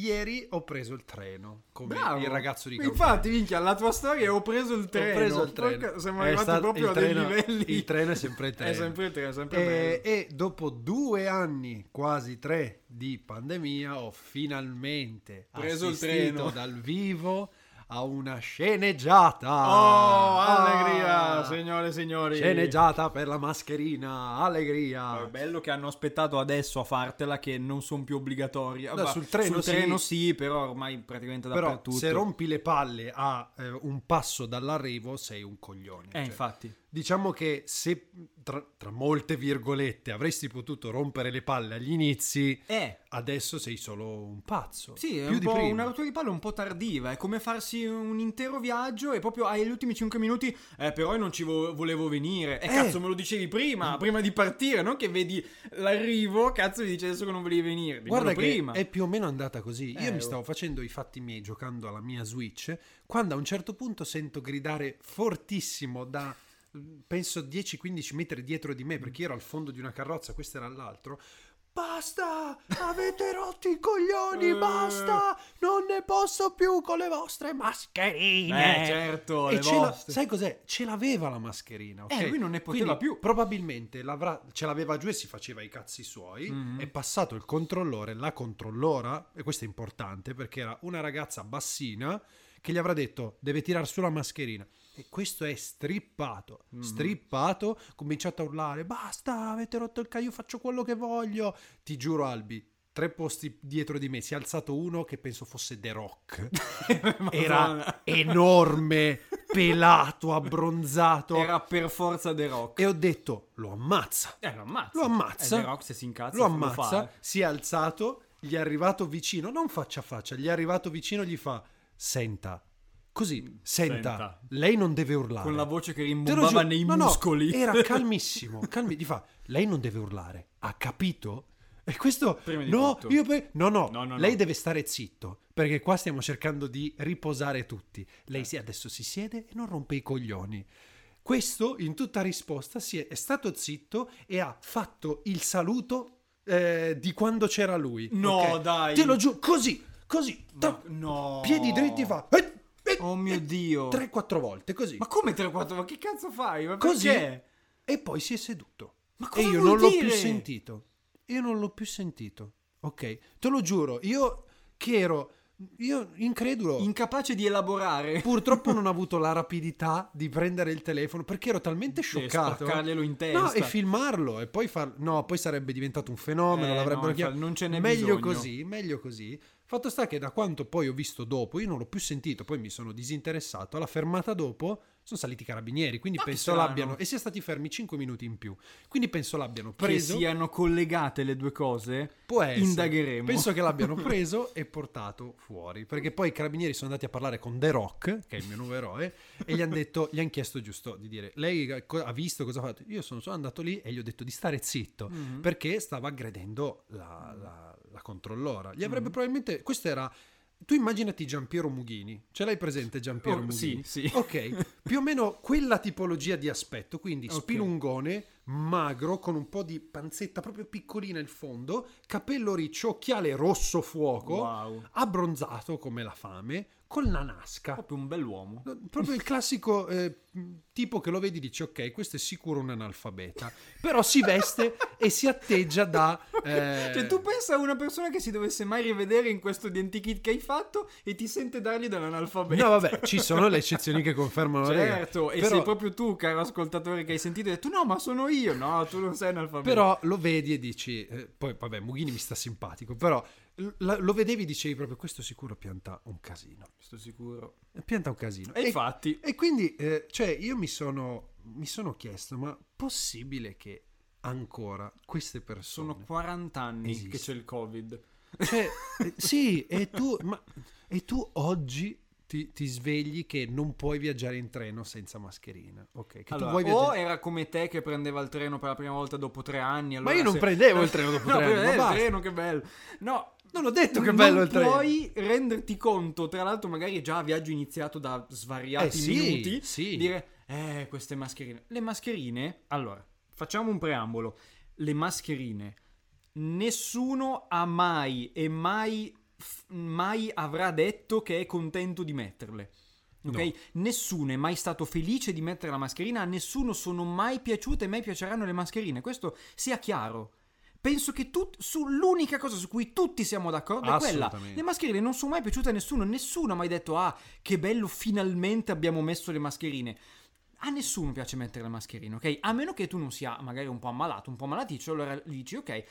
Ieri ho preso il treno come Bravo. il ragazzo di campagna. Infatti, minchia, la tua storia ho preso il treno. Ho preso il treno. Porca- siamo È arrivati stato- proprio a dei treno- livelli. il treno è sempre il [LAUGHS] treno. È sempre il treno, sempre E, bello. e dopo due anni, quasi tre, di pandemia, ho finalmente Preso il treno. dal vivo a una sceneggiata. Oh, Ah, allegria, signore e signori. Sceneggiata per la mascherina, allegria. È bello che hanno aspettato adesso a fartela che non sono più obbligatorie. No, sul treno sì. treno sì, però ormai praticamente Però dappertutto. se rompi le palle a eh, un passo dall'arrivo sei un coglione. Eh, Cioè, infatti. Diciamo che se tra, tra molte virgolette avresti potuto rompere le palle agli inizi, Eh, adesso sei solo un pazzo. sì, è più un di po' prima. una rottura di palle un po' tardiva. È come farsi un intero viaggio e proprio agli ultimi 5 minuti, eh, però io non ci vo- volevo venire. E Eh. cazzo, me lo dicevi prima, prima di partire, non che vedi l'arrivo, cazzo mi dici adesso che non volevi venire. Guarda Dimmelo che prima. è più o meno andata così. Io Eh, mi oh. stavo facendo i fatti miei giocando alla mia Switch, quando a un certo punto sento gridare fortissimo da penso 10-15 metri dietro di me, perché io ero al fondo di una carrozza, questo era all'altro. Basta! Avete rotto i coglioni, Eh. basta! Non ne posso più con le vostre mascherine. Eh, certo, E le ce la- vostre. sai cos'è? Ce l'aveva la mascherina, ok? Eh, lui non ne poteva Quindi, più. Probabilmente l'avrà- ce l'aveva giù e si faceva i cazzi suoi. Mhm. È passato il controllore, la controllora, e questo è importante perché era una ragazza bassina che gli avrà detto deve tirar su la mascherina. E questo è strippato, Mhm. strippato, cominciato a urlare, basta, avete rotto il caio, faccio quello che voglio. Ti giuro Albi, tre posti dietro di me si è alzato uno che penso fosse The Rock. [LAUGHS] Era enorme, pelato, abbronzato. Era per forza The Rock. E ho detto, lo ammazza. Eh, lo ammazza. Lo ammazza. Eh, The Rock se si incazza Lo lo ammazza, eh. si è alzato, gli è arrivato vicino, non faccia a faccia, gli è arrivato vicino gli fa, senta, così, senta, Senta. lei non deve urlare. Con la voce che rimbombava nei no, no, muscoli. era [LAUGHS] calmissimo, calmi, gli fa, lei non deve urlare, ha capito? E questo, no, tutto. io pe- no, no, No, no, lei no. deve stare zitto, perché qua stiamo cercando di riposare tutti. Lei si, adesso si siede e non rompe i coglioni. Questo, in tutta risposta, si è, è stato zitto e ha fatto il saluto eh, di quando c'era lui. No, ok? dai. Te lo giuro, così, così, Ma- ta- no. piedi dritti fa... eh, Oh mio eh, Dio. Tre, quattro volte, così. Ma come 3-4? Ma che cazzo fai? Ma Così. perché? E poi si è seduto. Ma E cosa io vuol non l'ho dire? più sentito. Io non l'ho più sentito. Ok? Te lo giuro, io che ero... Io incredulo. Incapace di elaborare. Purtroppo non ho [LAUGHS] avuto la rapidità di prendere il telefono perché ero talmente E scioccato. spaccarglielo in testa. No, e filmarlo e poi far... No, poi sarebbe diventato un fenomeno, Eh, l'avrebbero no, chiamato. non ce n'è meglio bisogno. così, meglio così. Fatto sta che da quanto poi ho visto dopo, io non l'ho più sentito, poi mi sono disinteressato. Alla fermata dopo sono saliti i carabinieri, quindi Ma che penso l'abbiano... E si è stati fermi 5 minuti in più. Quindi penso l'abbiano Che preso... siano collegate le due cose. Può essere. Indagheremo. Penso che l'abbiano [LAUGHS] preso e portato fuori. Perché poi i carabinieri sono andati a parlare con The Rock, che è il mio nuovo eroe, e gli hanno detto, gli hanno chiesto giusto di dire: Lei ha visto cosa ha fatto? Io sono, sono andato lì e gli ho detto di stare zitto Mhm. perché stava aggredendo la, la- la controllora. Gli avrebbe probabilmente. Questo era. Tu immaginati Giampiero Mughini. Ce l'hai presente Giampiero Oh, Mughini? sì, sì. Ok, più o meno quella tipologia di aspetto, quindi [LAUGHS] Ok. spilungone, magro, con un po' di panzetta proprio piccolina il fondo, capello riccio, occhiale rosso fuoco, Wow. abbronzato come la fame, con la nasca. Proprio un bell'uomo. Proprio il classico eh, tipo che lo vedi e dici ok, questo è sicuro un analfabeta, però si veste e si atteggia da... eh, Cioè, tu pensa a una persona che si dovesse mai rivedere in questo identikit che hai fatto e ti sente dargli dall'analfabeto. No vabbè, ci sono le eccezioni che confermano la [LAUGHS] regola. Certo, e Però- sei proprio tu, caro ascoltatore, che hai sentito e hai detto no, ma sono io. No, tu non sei analfabeto. Però lo vedi e dici, eh, poi vabbè, Mughini mi sta simpatico, però l- lo vedevi e dicevi proprio questo sicuro pianta un casino. Sto sicuro. Pianta un casino. E infatti, e quindi, eh, cioè, io mi sono, mi sono chiesto, ma possibile che ancora queste persone... sono 40 anni Esiste. che c'è il Covid. Cioè, eh, sì, e tu, ma, e tu oggi ti, ti svegli che non puoi viaggiare in treno senza mascherina. Ok, che Allora, tu vuoi o viaggiare... era come te che prendeva il treno per la prima volta dopo tre anni. Ma allora io non se- prendevo il [LAUGHS] treno dopo no, tre anni, ma il basta. treno, che bello. No, Non ho detto che bello il treno. puoi renderti conto, tra l'altro magari è già viaggio iniziato da svariati Eh, sì, minuti, sì. dire, eh, queste mascherine. Le mascherine, allora, facciamo un preambolo. Le mascherine, nessuno ha mai e mai, f- mai avrà detto che è contento di metterle. Ok? No. Nessuno è mai stato felice di mettere la mascherina, a nessuno sono mai piaciute e mai piaceranno le mascherine. Questo sia chiaro. Penso che tut- su, l'unica cosa su cui tutti siamo d'accordo è quella. Le mascherine non sono mai piaciute a nessuno. Nessuno ha mai detto: Ah, che bello, finalmente abbiamo messo le mascherine. A nessuno piace mettere le mascherine, ok? A meno che tu non sia magari un po' ammalato, un po' malaticcio, allora dici: Ok,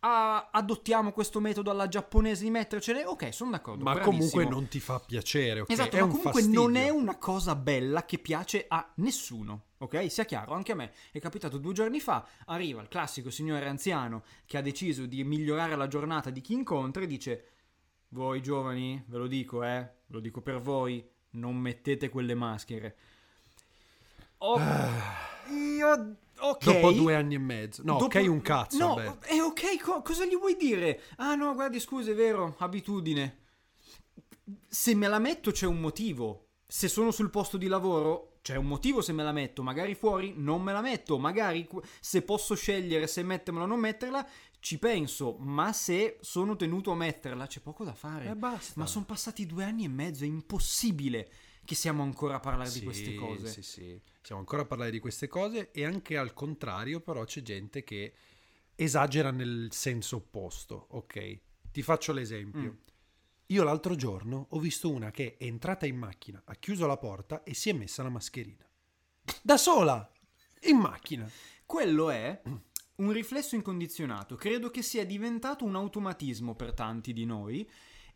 a- adottiamo questo metodo alla giapponese di mettercele. Ok, sono d'accordo. Ma bravissimo. comunque non ti fa piacere, ok? Esatto, è ma un comunque fastidio. non è una cosa bella che piace a nessuno, ok? Sia chiaro, anche a me è capitato due giorni fa, arriva il classico signore anziano che ha deciso di migliorare la giornata di chi incontra e dice voi giovani, ve lo dico, eh, ve lo dico per voi, non mettete quelle maschere. Oh, io... Ok. Dopo due anni e mezzo. No, Dopo- ok un cazzo, No, Alberto. è ok, co- cosa gli vuoi dire? Ah no, guardi, scusa, è vero, abitudine. Se me la metto c'è un motivo. Se sono sul posto di lavoro c'è un motivo se me la metto, magari fuori non me la metto, magari se posso scegliere se mettermela o non metterla, ci penso, ma se sono tenuto a metterla c'è poco da fare. E basta. Ma sono passati due anni e mezzo, è impossibile che siamo ancora a parlare di queste cose. Sì, sì. Siamo ancora a parlare di queste cose e anche al contrario, però c'è gente che esagera nel senso opposto, ok? Ti faccio l'esempio. Mm. Io l'altro giorno ho visto una che è entrata in macchina, ha chiuso la porta e si è messa la mascherina. Da sola! In macchina. Quello è un riflesso incondizionato. Credo che sia diventato un automatismo per tanti di noi.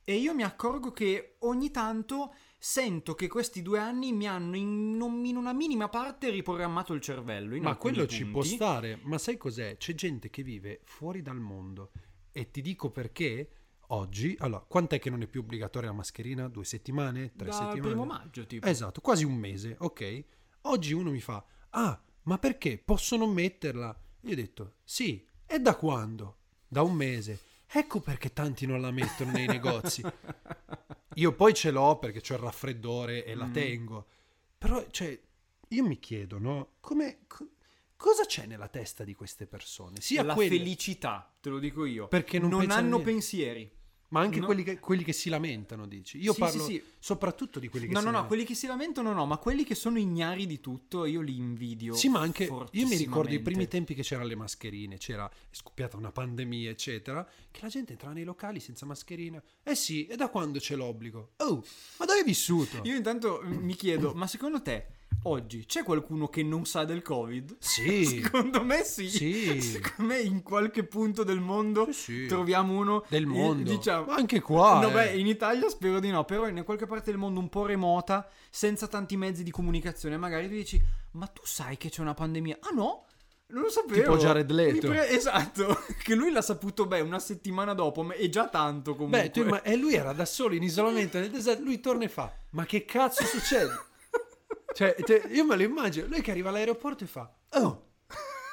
E io mi accorgo che ogni tanto sento che questi due anni mi hanno in, in una minima parte riprogrammato il cervello. Ma quello ci può punti. stare. Ma sai cos'è? C'è gente che vive fuori dal mondo. E ti dico perché oggi... Allora, quant'è che non è più obbligatoria la mascherina? Due settimane? Tre Dal settimane? primo maggio, tipo. Esatto, quasi un mese, ok? Oggi uno mi fa, ah, ma perché? Posso non metterla? Io ho detto, sì, e da quando? Da un mese. Ecco perché tanti non la mettono nei negozi. [LAUGHS] Io poi ce l'ho perché ho il raffreddore e la Mm. tengo. Però, cioè, io mi chiedo, no? Come... co- cosa c'è nella testa di queste persone? Sia la quelle- felicità, te lo dico io. Perché non pensano hanno pensieri. Ma anche No. quelli, che, quelli che si lamentano, dici. Io Sì, parlo sì, sì. soprattutto di quelli che No, si no, no, lamentano. quelli che si lamentano no, ma quelli che sono ignari di tutto, io li invidio. Sì, ma anche io mi ricordo i primi tempi che c'erano le mascherine, c'era scoppiata una pandemia, eccetera, che la gente entrava nei locali senza mascherina. Eh sì, e da quando c'è l'obbligo? Oh, ma dove hai vissuto? Io intanto mm, mi chiedo, [CLEARS THROAT] ma secondo te oggi c'è qualcuno che non sa del Covid? Sì. [LAUGHS] Secondo me sì. Sì. Secondo me in qualche punto del mondo Sì, troviamo uno Del eh, mondo. diciamo, Ma anche qua, No, eh. beh, in Italia spero di no, però in qualche parte del mondo un po' remota, senza tanti mezzi di comunicazione, magari tu dici "Ma tu sai che c'è una pandemia?" Ah no? Non lo sapevo. Tipo Jared Leto. Pre- esatto, [LAUGHS] che lui l'ha saputo beh una settimana dopo, ma è già tanto comunque. Beh, tu imma- e lui era da solo in isolamento nel deserto, lui torna e fa, ma che cazzo succede? [LAUGHS] cioè, cioè, io me lo immagino, lui che arriva all'aeroporto e fa, oh,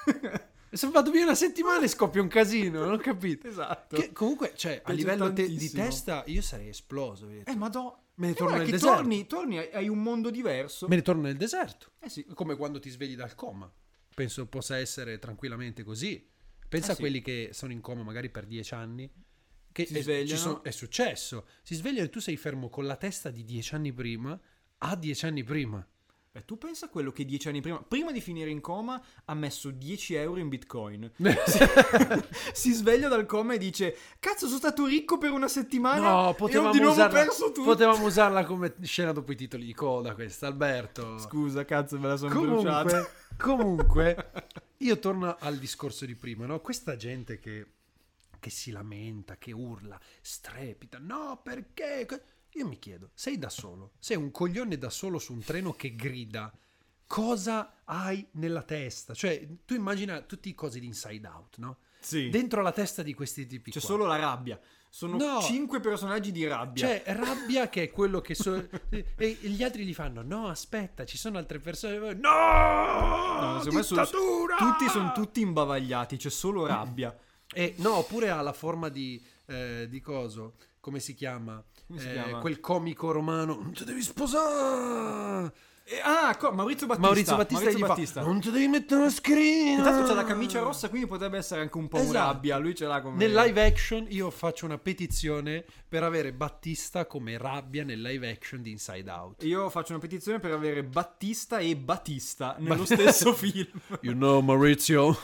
[LAUGHS] sono fatto via una settimana e scoppia un casino, non ho capito. Esatto. Che comunque, cioè, a livello te- di testa, io sarei esploso. detto. Eh, ma do... Me ne torno nel deserto. torni, torni, hai- un mondo diverso. Me ne torno nel deserto. Eh sì. Come quando ti svegli dal coma. Penso possa essere tranquillamente così. Pensa Eh a sì. quelli che sono in coma magari per dieci anni. Che Si è, sono- è successo. Si svegliano e tu sei fermo con la testa di dieci anni prima a dieci anni prima. Beh, tu pensa a quello che dieci anni prima, prima di finire in coma, ha messo 10 euro in bitcoin. [LAUGHS] si sveglia dal coma e dice: Cazzo, sono stato ricco per una settimana. No, potevamo di nuovo usarla, potevamo usarla come scena dopo i titoli di coda questa, Alberto. Scusa, cazzo, me la sono bruciata. Comunque, comunque, [LAUGHS] io torno al discorso di prima, no? Questa gente che, che si lamenta, che urla, strepita, no, perché? Io mi chiedo, sei da solo, sei un coglione da solo su un treno che grida, cosa hai nella testa? Cioè, tu immagina tutti i cosi di Inside Out, no? Sì. Dentro la testa di questi tipi C'è qua. solo la rabbia. Sono No. cinque personaggi di rabbia. Cioè, rabbia che è quello che so- e gli altri gli fanno: No, aspetta, ci sono altre persone. No! No, me sono- dittatura! tutti sono tutti imbavagliati, c'è solo rabbia. E no, oppure ha la forma di, eh, di coso. Come si chiama? Come si Eh, chiama? Quel comico romano. Non ti devi sposare! E- ah, co- Maurizio Battista. Maurizio Battista gli Battista. fa: Non ti devi mettere una mascherina! Intanto c'ha la camicia rossa, quindi potrebbe essere anche un po' un Esatto. rabbia. Lui ce l'ha come. Nel live action io faccio una petizione per avere Battista come rabbia nel live action di Inside Out. Io faccio una petizione per avere Battista e Battista nello stesso [LAUGHS] film. You know Maurizio. [LAUGHS]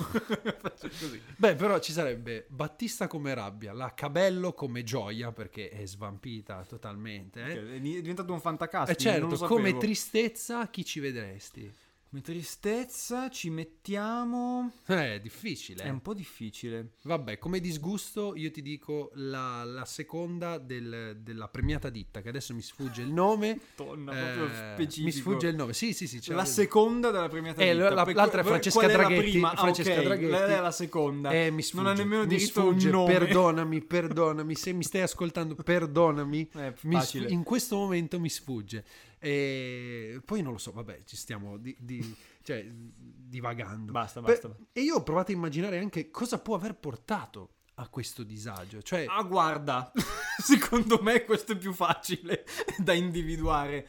Faccio così. Beh, però ci sarebbe Battista come rabbia, la Cabello come gioia perché è svampita totalmente. Eh? Ok, È diventato un fantacasting. E certo, non lo come tristezza chi ci vedresti? Come tristezza ci mettiamo. Eh, è difficile. È un po' difficile. Vabbè, come disgusto io ti dico la, la seconda del- della premiata ditta, che adesso mi sfugge il nome. [LAUGHS] Tonna, Eh, proprio specifico. mi sfugge il nome. Sì, sì, sì. La seconda della premiata Eh, ditta. la- Per- l'altra è Francesca qual è la Draghetti, prima? Ah, Francesca ok, Draghetti. Lei è la seconda. Eh, mi sfugge, Non ha nemmeno mi diritto a un sfugge, nome. perdonami, [LAUGHS] perdonami, se mi stai ascoltando, perdonami. Eh, Mi facile. sf- in questo momento mi sfugge. E poi non lo so, vabbè, ci stiamo di- di- cioè, divagando. Basta, Per- basta. e io ho provato a immaginare anche cosa può aver portato a questo disagio. Cioè, Ah, guarda, [LAUGHS] secondo me questo è più facile [LAUGHS] da individuare.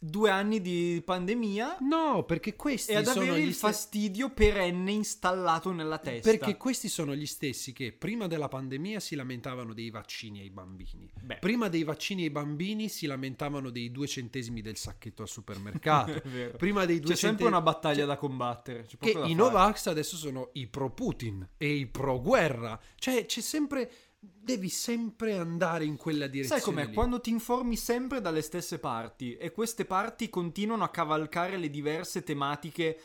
Due anni di pandemia No, perché questi e ad sono avere il ste- fastidio perenne installato nella testa. Perché questi sono gli stessi che prima della pandemia si lamentavano dei vaccini ai bambini. Beh. Prima dei vaccini ai bambini si lamentavano dei due centesimi del sacchetto al supermercato. [LAUGHS] Prima dei due C'è sempre centesimi- una battaglia Cioè, da combattere. c'è Che da i. Novax adesso sono i pro Putin e i pro guerra. Cioè, c'è sempre. Devi sempre andare in quella direzione. Sai com'è? lì. Quando ti informi sempre dalle stesse parti e queste parti continuano a cavalcare le diverse tematiche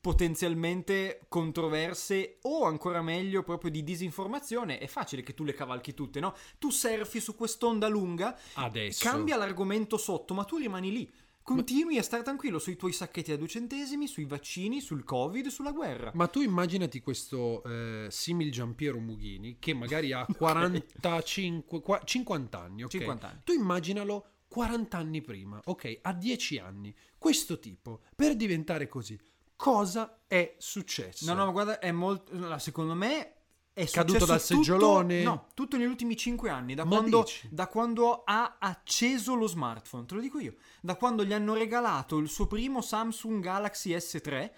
potenzialmente controverse o ancora meglio proprio di disinformazione, è facile che tu le cavalchi tutte, no? Tu surfi su quest'onda lunga, Adesso. cambia l'argomento sotto, ma tu rimani lì. Continui a stare tranquillo sui tuoi sacchetti a due centesimi, sui vaccini, sul covid, sulla guerra. Ma tu immaginati questo eh, simil Giampiero Mughini che magari ha [LAUGHS] 45, qua- 50 anni, ok? 50 anni. Tu immaginalo 40 anni prima, ok? A 10 anni. Questo tipo, per diventare così, cosa è successo? No, no, guarda, è molto. Secondo me è Caduto dal tutto- seggiolone? no, tutto negli ultimi 5 anni. Da quando, da quando ha acceso lo smartphone, te lo dico io. Da quando gli hanno regalato il suo primo Samsung Galaxy S3. eh,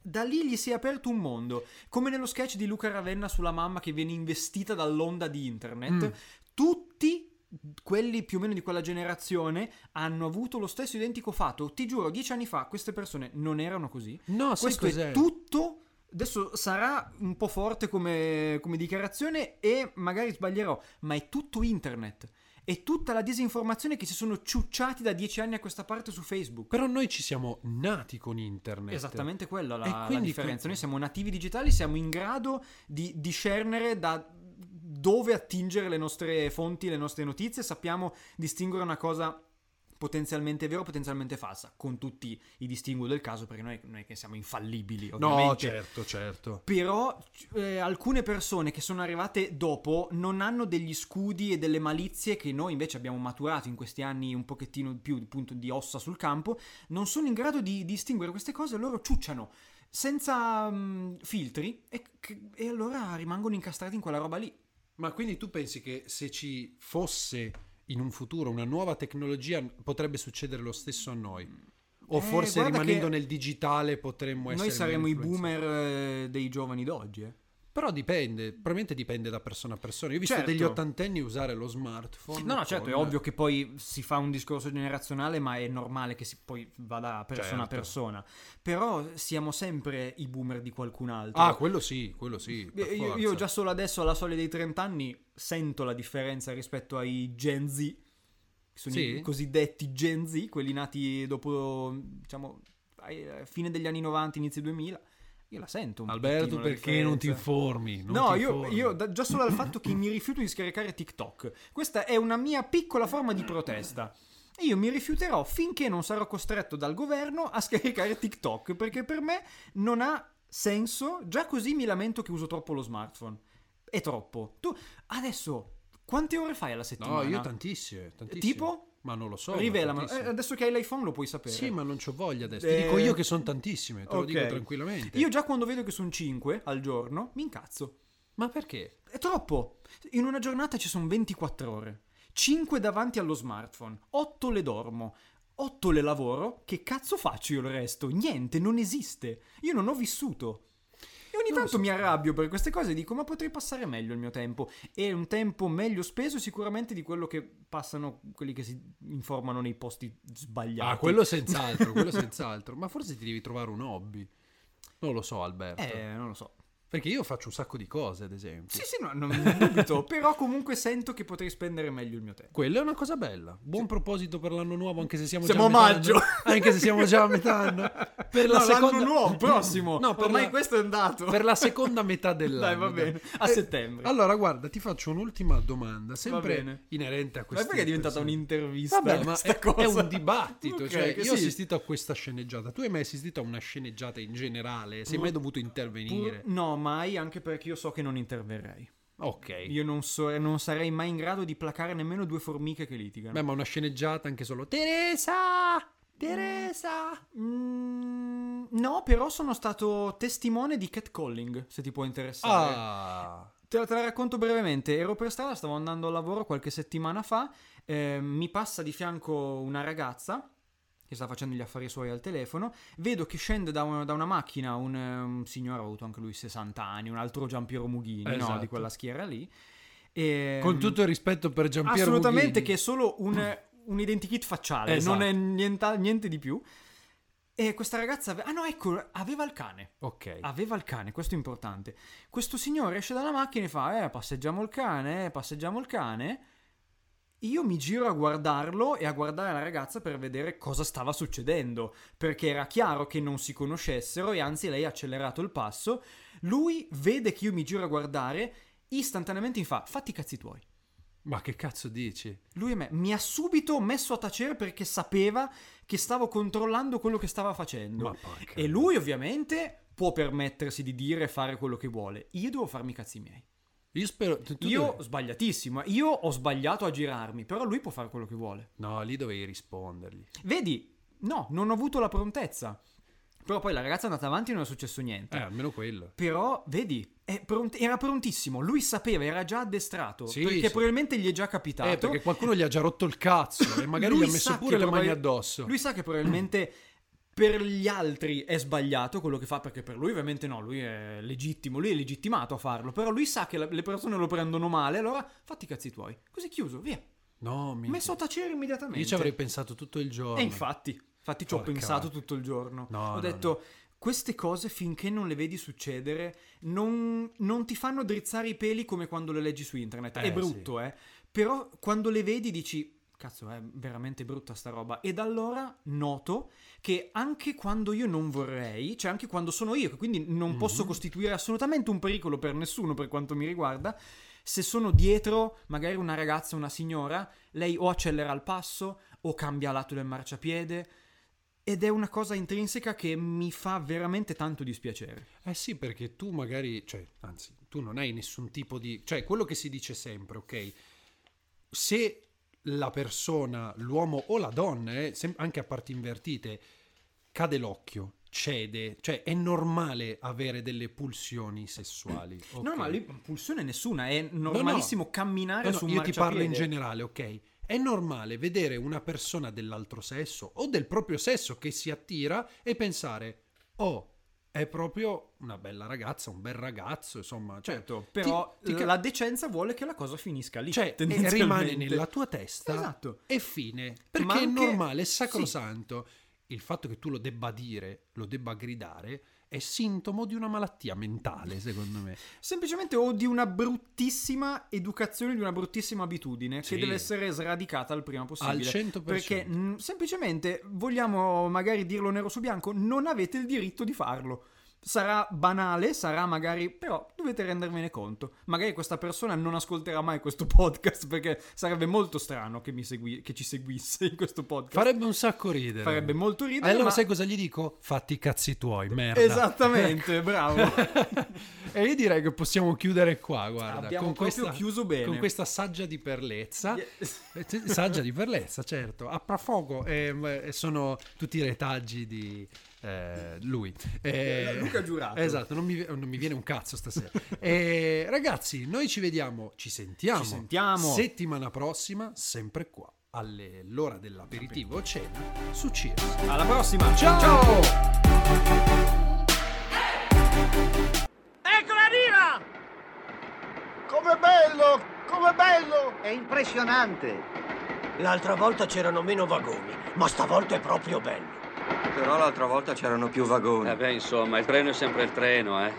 da lì gli si è aperto un mondo. Come nello sketch di Luca Ravenna sulla mamma che viene investita dall'onda di internet. Mm. Tutti quelli più o meno di quella generazione hanno avuto lo stesso identico fatto. Ti giuro, dieci anni fa queste persone non erano così. No, Questo cos'è? è tutto. Adesso sarà un po' forte come, come dichiarazione e magari sbaglierò, ma è tutto internet. È tutta la disinformazione che si sono ciucciati da dieci anni a questa parte su Facebook. Però noi ci siamo nati con internet. Esattamente quella la, E la differenza. que- Noi siamo nativi digitali, siamo in grado di discernere da dove attingere le nostre fonti, le nostre notizie, sappiamo distinguere una cosa potenzialmente vera o potenzialmente falsa, con tutti i distinguo del caso, perché noi non è che siamo infallibili, No, ovviamente. certo, certo. Però eh, alcune persone che sono arrivate dopo non hanno degli scudi e delle malizie che noi invece abbiamo maturato in questi anni un pochettino più appunto di ossa sul campo, non sono in grado di distinguere queste cose, loro ciucciano senza mm, filtri e, e allora rimangono incastrati in quella roba lì. Ma quindi tu pensi che se ci fosse in un futuro una nuova tecnologia potrebbe succedere lo stesso a noi? O Eh, forse rimanendo nel digitale potremmo essere Noi saremo i boomer eh, dei giovani d'oggi, eh. Però dipende, probabilmente dipende da persona a persona. Io ho visto Certo. degli ottantenni usare lo smartphone. No, no, certo, è ovvio che poi si fa un discorso generazionale, ma è normale che si poi vada persona a Certo. persona. Però siamo sempre i boomer di qualcun altro. Ah, quello sì, quello sì. Io, io già solo adesso alla soglia dei 30 anni sento la differenza rispetto ai Gen Z, che sono Sì? i cosiddetti Gen Z, quelli nati dopo, diciamo, a fine degli anni 90, inizio 2000. Io la sento un Alberto, perché non ti informi? Non no, ti io, informi. io da- già solo dal fatto che mi rifiuto di scaricare TikTok. Questa è una mia piccola forma di protesta. E Io mi rifiuterò finché non sarò costretto dal governo a scaricare TikTok, perché per me non ha senso. Già così mi lamento che uso troppo lo smartphone. È troppo. Tu adesso quante ore fai alla settimana? No, io tantissime, tantissime. Tipo? Ma non lo so. Rivelamelo. Eh, adesso che hai l'iPhone lo puoi sapere. Sì, ma non c'ho voglia adesso. Eh, Ti dico io che sono tantissime, te lo ok. dico tranquillamente. Io già quando vedo che sono 5 al giorno, mi incazzo. Ma perché? È troppo. In una giornata ci sono 24 ore. 5 davanti allo smartphone. 8 le dormo. 8 le lavoro. Che cazzo faccio io il resto? Niente, non esiste. Io non ho vissuto. Ogni tanto so. mi arrabbio per queste cose e dico, ma potrei passare meglio il mio tempo. E un tempo meglio speso sicuramente di quello che passano quelli che si informano nei posti sbagliati. Ah, quello senz'altro, quello [LAUGHS] senz'altro. Ma forse ti devi trovare un hobby. Non lo so, Alberto. Eh, non lo so. Perché io faccio un sacco di cose, ad esempio. Sì, sì, no, non dubito. [LAUGHS] però comunque sento che potrei spendere meglio il mio tempo. Quella è una cosa bella. Buon proposito per l'anno nuovo, anche se siamo, Siamo già a maggio. anno. Anche se siamo già a metà anno. [LAUGHS] Per la No, seconda... l'anno nuovo, [LAUGHS] prossimo. No, per Ormai la... questo è andato. per la seconda metà dell'anno. Dai, va bene. A Eh, settembre. Allora, guarda, ti faccio un'ultima domanda, sempre inerente a Ma questa. perché è diventata un'intervista? Vabbè, ma è, è un dibattito. Ok, cioè, io ho sì. assistito a questa sceneggiata. Tu hai mai assistito a una sceneggiata in generale? Sei Pur- mai dovuto intervenire? No, mai, anche perché io so che non interverrei. Ok. Io non, so- non sarei mai in grado di placare nemmeno due formiche che litigano. Beh, ma una sceneggiata anche solo. Teresa! Teresa! Mm, no, però sono stato testimone di catcalling, se ti può interessare. Ah! Te la, te la racconto brevemente. Ero per strada, stavo andando al lavoro qualche settimana fa. eh, mi passa di fianco una ragazza che sta facendo gli affari suoi al telefono. Vedo che scende da una, da una macchina un, un signore, ha avuto anche lui 60 anni, un altro Giampiero Mughini, no? Esatto. di quella schiera lì. E, Con tutto il rispetto per Giampiero Assolutamente Mughini. che è solo un, un identikit facciale, Esatto. non è niente, niente di più. E questa ragazza... ave- Ah no, ecco, aveva il cane. Ok. Aveva il cane, questo è importante. Questo signore esce dalla macchina e fa: Eh, passeggiamo il cane, eh, passeggiamo il cane. Io mi giro a guardarlo e a guardare la ragazza per vedere cosa stava succedendo. Perché era chiaro che non si conoscessero e anzi lei ha accelerato il passo. Lui vede che io mi giro a guardare, istantaneamente mi fa: Fatti i cazzi tuoi. Ma che cazzo dici? Lui e me mi ha subito messo a tacere perché sapeva che stavo controllando quello che stava facendo. E lui ovviamente può permettersi di dire e fare quello che vuole. Io devo farmi i cazzi miei. Io spero... tu- tu Io dove- sbagliatissimo, io ho sbagliato a girarmi, però lui può fare quello che vuole. No, lì dovevi rispondergli. Vedi? No, non ho avuto la prontezza. Però poi la ragazza è andata avanti e non è successo niente. Eh, almeno quello. Però, vedi, pront- era prontissimo. Lui sapeva, era già addestrato. Sì, perché sì. probabilmente gli è già capitato. Eh, perché qualcuno gli ha già rotto il cazzo e magari Lui gli ha messo pure le mani probab- addosso. Lui sa che probabilmente per gli altri è sbagliato quello che fa, perché per lui ovviamente no, lui è legittimo, lui è legittimato a farlo, però lui sa che la- le persone lo prendono male, allora fatti i cazzi tuoi. Così chiuso, via. No, mi... Messo a tacere immediatamente. Io ci avrei pensato tutto il giorno. E infatti, infatti ci ho pensato tutto il giorno. No, ho no, detto, queste cose finché non le vedi succedere, non, non ti fanno drizzare i peli come quando le leggi su internet. Eh, è brutto, eh. Però quando le vedi dici, cazzo, è veramente brutta sta roba. E da allora noto che anche quando io non vorrei, cioè anche quando sono io, che quindi non Mhm. posso costituire assolutamente un pericolo per nessuno per quanto mi riguarda, se sono dietro magari una ragazza, una signora, lei o accelera il passo o cambia lato del marciapiede. Ed è una cosa intrinseca che mi fa veramente tanto dispiacere. Eh sì, perché tu magari, cioè, anzi, tu non hai nessun tipo di... Cioè, quello che si dice sempre, ok? Se la persona, l'uomo o la donna, eh, anche a parti invertite, cade l'occhio, cede, cioè è normale avere delle pulsioni sessuali. ok? No, ma lì pulsione nessuna, è normalissimo camminare No, no, su un io ti parlo in generale, ok? È normale vedere una persona dell'altro sesso o del proprio sesso che si attira e pensare, oh, è proprio una bella ragazza, un bel ragazzo, insomma. Cioè, Certo, però ti- ti la decenza vuole che la cosa finisca lì. cioè, e tendenzialmente. rimane nella tua testa Esatto. e fine. Perché Ma è anche- normale, è sacrosanto. Il fatto che tu lo debba dire, lo debba gridare, è sintomo di una malattia mentale, secondo me. Semplicemente o di una bruttissima educazione, di una bruttissima abitudine Sì. che deve essere sradicata il prima possibile. Al 100%. Perché mh, semplicemente vogliamo magari dirlo nero su bianco, non avete il diritto di farlo. Sarà banale, sarà magari, però dovete rendervene conto. Magari questa persona non ascolterà mai questo [LAUGHS] podcast perché sarebbe molto strano che, mi segui- che ci seguisse in questo podcast. Farebbe un sacco ridere. Farebbe molto E ridere. allora ma- sai cosa gli dico? Fatti i cazzi tuoi, merda. Esattamente, bravo. [LAUGHS] e io direi che possiamo chiudere qua, guarda. Abbiamo con questa, chiuso bene. Con questa saggia di perlezza. Yes. Eh, Saggia di perlezza, certo. A prafogo eh, eh, sono tutti i retaggi di eh, lui. Eh, [LAUGHS] Luca Giurato. Esatto, non mi, non mi viene un cazzo stasera. Eh, ragazzi, noi ci vediamo, ci sentiamo. Ci sentiamo. Settimana prossima, sempre qua, all'ora dell'aperitivo o cena, su Cheers. Alla prossima. Ciao! Eccola arriva! Com'è bello! Com'è bello! È impressionante. L'altra volta c'erano meno vagoni, ma stavolta è proprio bello. Però l'altra volta c'erano più vagoni. Eh beh, insomma, il treno è sempre il treno, eh.